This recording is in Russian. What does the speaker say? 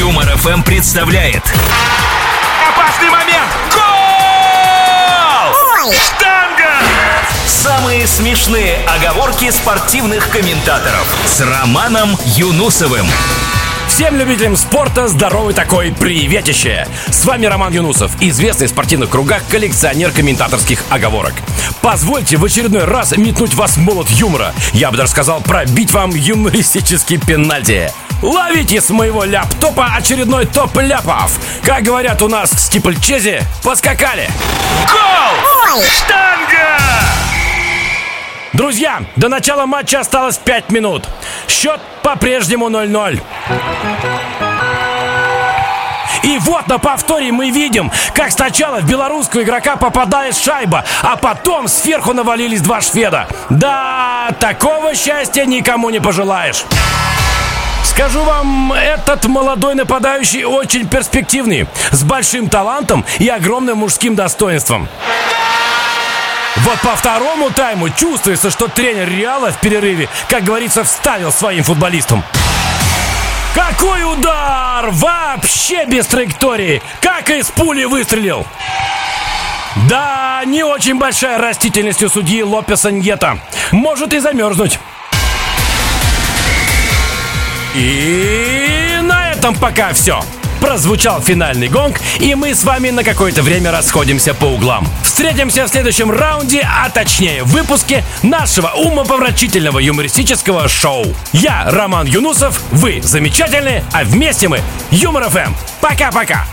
Юмор ФМ представляет. Опасный момент! Гол! Штанга! Самые смешные оговорки спортивных комментаторов с Романом Юнусовым. Всем любителям спорта здоровый такой приветище! С вами Роман Юнусов, известный в спортивных кругах коллекционер комментаторских оговорок. Позвольте в очередной раз метнуть вас молот юмора. Я бы даже сказал пробить вам юмористический пенальти. Ловите с моего ляптопа очередной топ ляпов. Как говорят у нас в Стипльчезе, поскакали. Гол! Штанга! Друзья, до начала матча осталось 5 минут. Счет по-прежнему 0-0. И вот на повторе мы видим, как сначала в белорусского игрока попадает шайба, а потом сверху навалились два шведа. Да, такого счастья никому не пожелаешь. Скажу вам, этот молодой нападающий очень перспективный, с большим талантом и огромным мужским достоинством. Вот по второму тайму чувствуется, что тренер Реала в перерыве, как говорится, вставил своим футболистам. Какой удар! Вообще без траектории! Как из пули выстрелил! Да, не очень большая растительность у судьи Лопеса Ньета. Может и замерзнуть. И на этом пока все. Прозвучал финальный гонг, и мы с вами на какое-то время расходимся по углам. Встретимся в следующем раунде, а точнее выпуске нашего умопомрачительного юмористического шоу. Я Роман Юнусов, вы замечательные, а вместе мы Юмор ФМ. Пока-пока!